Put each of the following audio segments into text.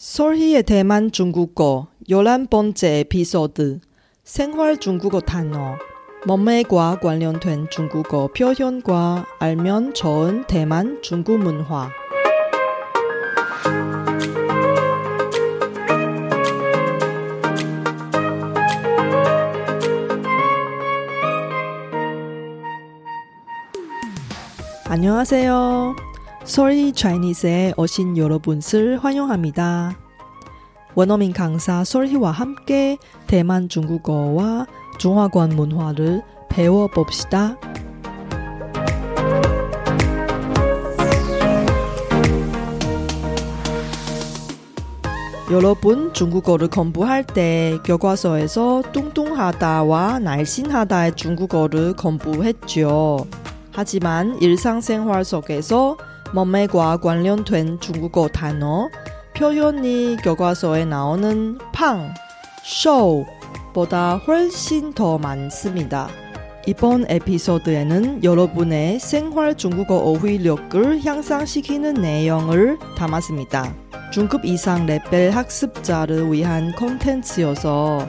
솔희의 대만 중국어 열한 번째 에피소드 생활 중국어 단어 몸매과 관련된 중국어 표현과 알면 좋은 대만 중국 문화 안녕하세요. 솔희 차이니스에 오신 여러분을 환영합니다. 원어민 강사 솔희와 함께 대만 중국어와 중화권 문화를 배워봅시다. 여러분 중국어를 공부할 때 교과서에서 뚱뚱하다와 날씬하다의 중국어를 공부했죠. 하지만 일상생활 속에서 몸매과 관련된 중국어 단어, 표현이 교과서에 나오는 팡, 쇼 보다 훨씬 더 많습니다. 이번 에피소드에는 여러분의 생활 중국어 어휘력을 향상시키는 내용을 담았습니다. 중급 이상 레벨 학습자를 위한 콘텐츠여서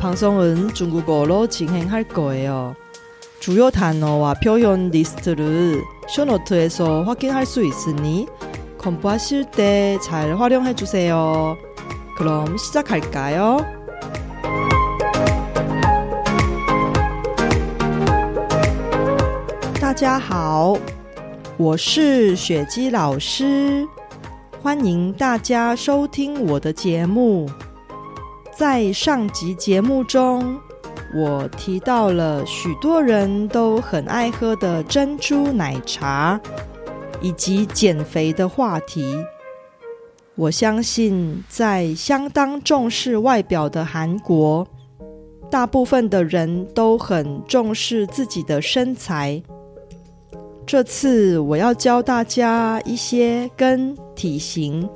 방송은 중국어로 진행할 거예요. 주요 단어와 표현 리스트를 쇼노트에서 확인할 수 있으니 공부하실 때 잘 활용해 주세요. 그럼 시작할까요? 大家好，我是雪姬老师，欢迎大家收听我的节目。在上集节目中， 我提到了许多人都很爱喝的珍珠奶茶，以及减肥的话题。我相信，在相当重视外表的韩国，大部分的人都很重视自己的身材。这次我要教大家一些跟体型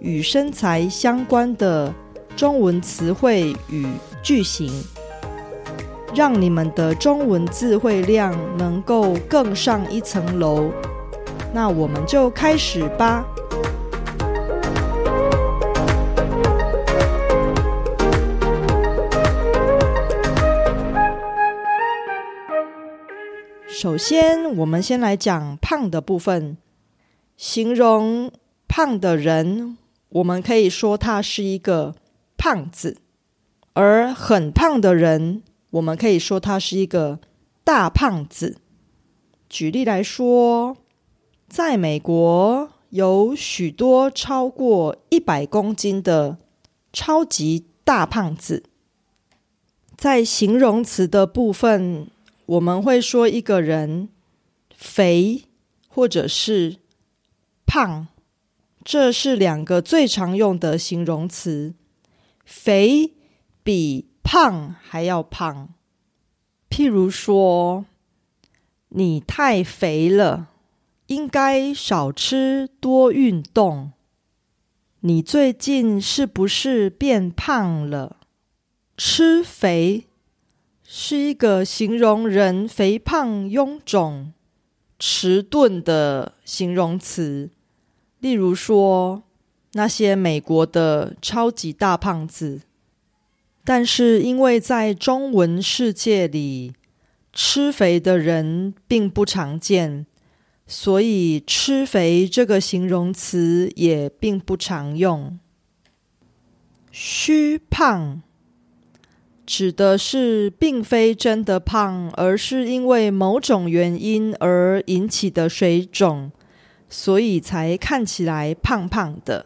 与身材相关的中文词汇与句型，让你们的中文字汇量能够更上一层楼。那我们就开始吧。首先，我们先来讲胖的部分。形容胖的人，我们可以说他是一个胖子；而很胖的人，我们可以说他是一个大胖子。举例来说，在美国有许多超过一百公斤的超级大胖子。在形容词的部分。我们会说一个人肥或者是胖，这是两个最常用的形容词。肥比胖还要胖。譬如说，你太肥了，应该少吃多运动。你最近是不是变胖了？吃肥。是一个形容人肥胖、臃肿、迟钝的形容词。例如说，那些美国的超级大胖子。但是，因为在中文世界里，吃肥的人并不常见，所以“吃肥”这个形容词也并不常用。虚胖。指的是并非真的胖，而是因为某种原因而引起的水肿，所以才看起来胖胖的。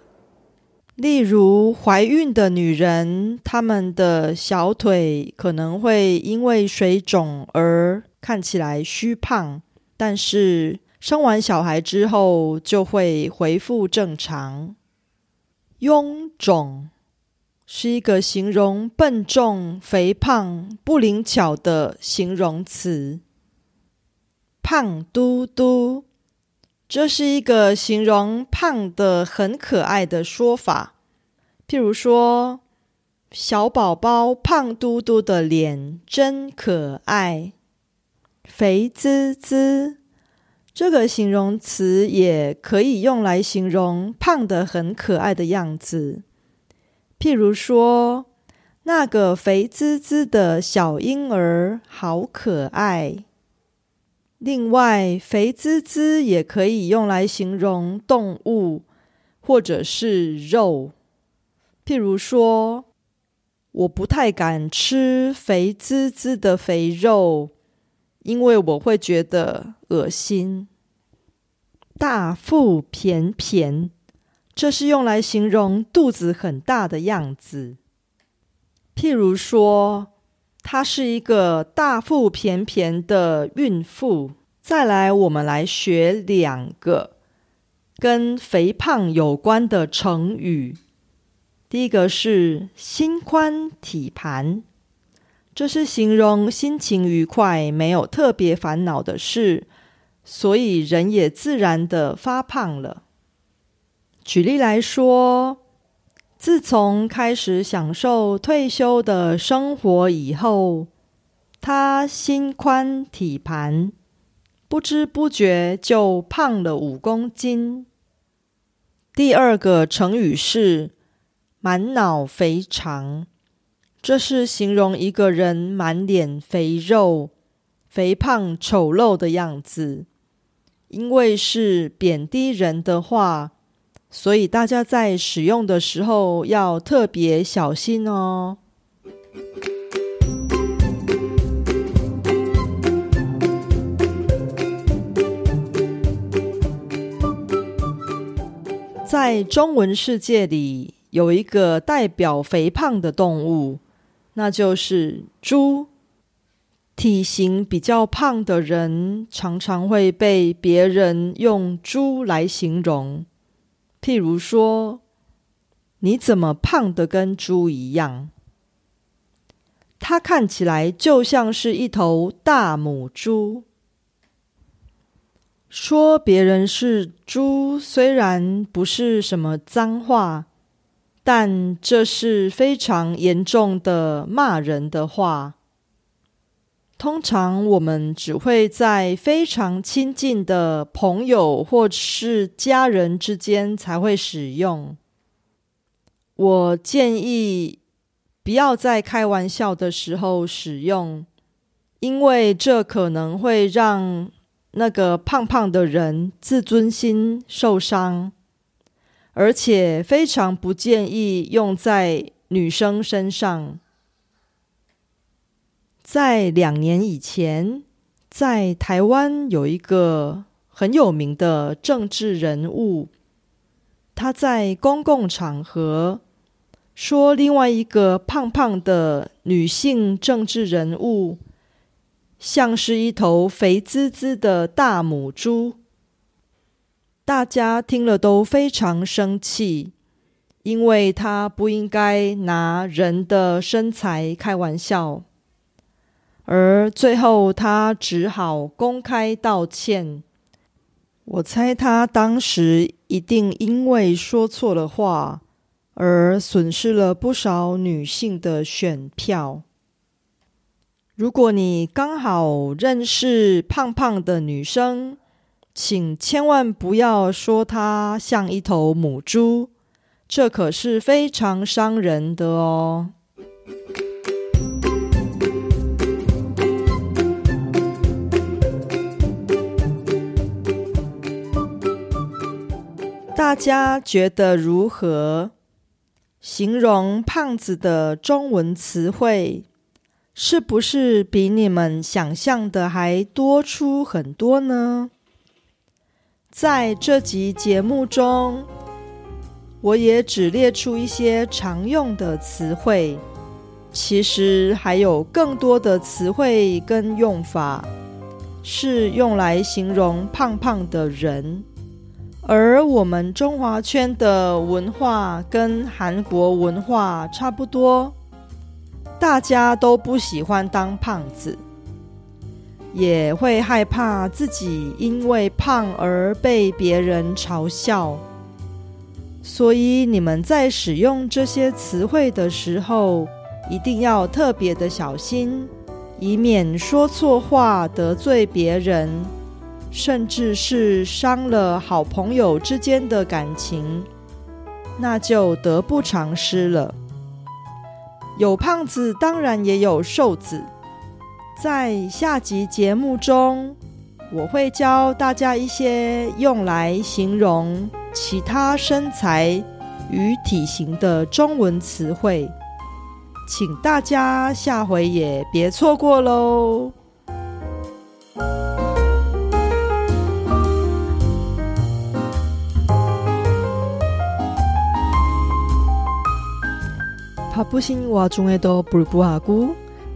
例如，怀孕的女人，她们的小腿可能会因为水肿而看起来虚胖，但是生完小孩之后就会恢复正常。臃肿。是一个形容笨重、肥胖、不灵巧的形容词。胖嘟嘟，这是一个形容胖的很可爱的说法。譬如说，小宝宝胖嘟嘟的脸真可爱。肥滋滋，这个形容词也可以用来形容胖的很可爱的样子。譬如说，那个肥滋滋的小婴儿好可爱。另外，肥滋滋也可以用来形容动物或者是肉。譬如说，我不太敢吃肥滋滋的肥肉，因为我会觉得恶心。大腹便便，这是用来形容肚子很大的样子。譬如说，她是一个大腹便便的孕妇。再来，我们来学两个跟肥胖有关的成语。第一个是“心宽体盘”，这是形容心情愉快，没有特别烦恼的事。所以人也自然的发胖了。举例来说，自从开始享受退休的生活以后，他心宽体盘，不知不觉就胖了五公斤。第二个成语是“满脑肥肠”，这是形容一个人满脸肥肉、肥胖丑陋的样子。因为是贬低人的话，所以大家在使用的时候要特别小心哦。在中文世界里，有一个代表肥胖的动物，那就是猪。体型比较胖的人，常常会被别人用“猪”来形容。譬如说：“你怎么胖的跟猪一样？”它看起来就像是一头大母猪。说别人是猪，虽然不是什么脏话，但这是非常严重的骂人的话。通常我们只会在非常亲近的朋友或是家人之间才会使用。我建议不要在开玩笑的时候使用，因为这可能会让那个胖胖的人自尊心受伤，而且非常不建议用在女生身上。在两年以前，在台湾有一个很有名的政治人物，他在公共场合说另外一个胖胖的女性政治人物像是一头肥滋滋的大母猪，大家听了都非常生气，因为他不应该拿人的身材开玩笑。而最后，他只好公开道歉。我猜他当时一定因为说错了话，而损失了不少女性的选票。如果你刚好认识胖胖的女生，请千万不要说她像一头母猪，这可是非常伤人的哦。大家觉得如何？形容胖子的中文词汇是不是比你们想象的还多出很多呢？在这集节目中，我也只列出一些常用的词汇，其实还有更多的词汇跟用法是用来形容胖胖的人。而我们中华圈的文化跟韩国文化差不多，大家都不喜欢当胖子，也会害怕自己因为胖而被别人嘲笑。所以你们在使用这些词汇的时候，一定要特别的小心，以免说错话得罪别人。甚至是伤了好朋友之间的感情，那就得不偿失了。有胖子，当然也有瘦子。在下集节目中，我会教大家一些用来形容其他身材与体型的中文词汇，请大家下回也别错过喽！바쁘신와중에도불구하고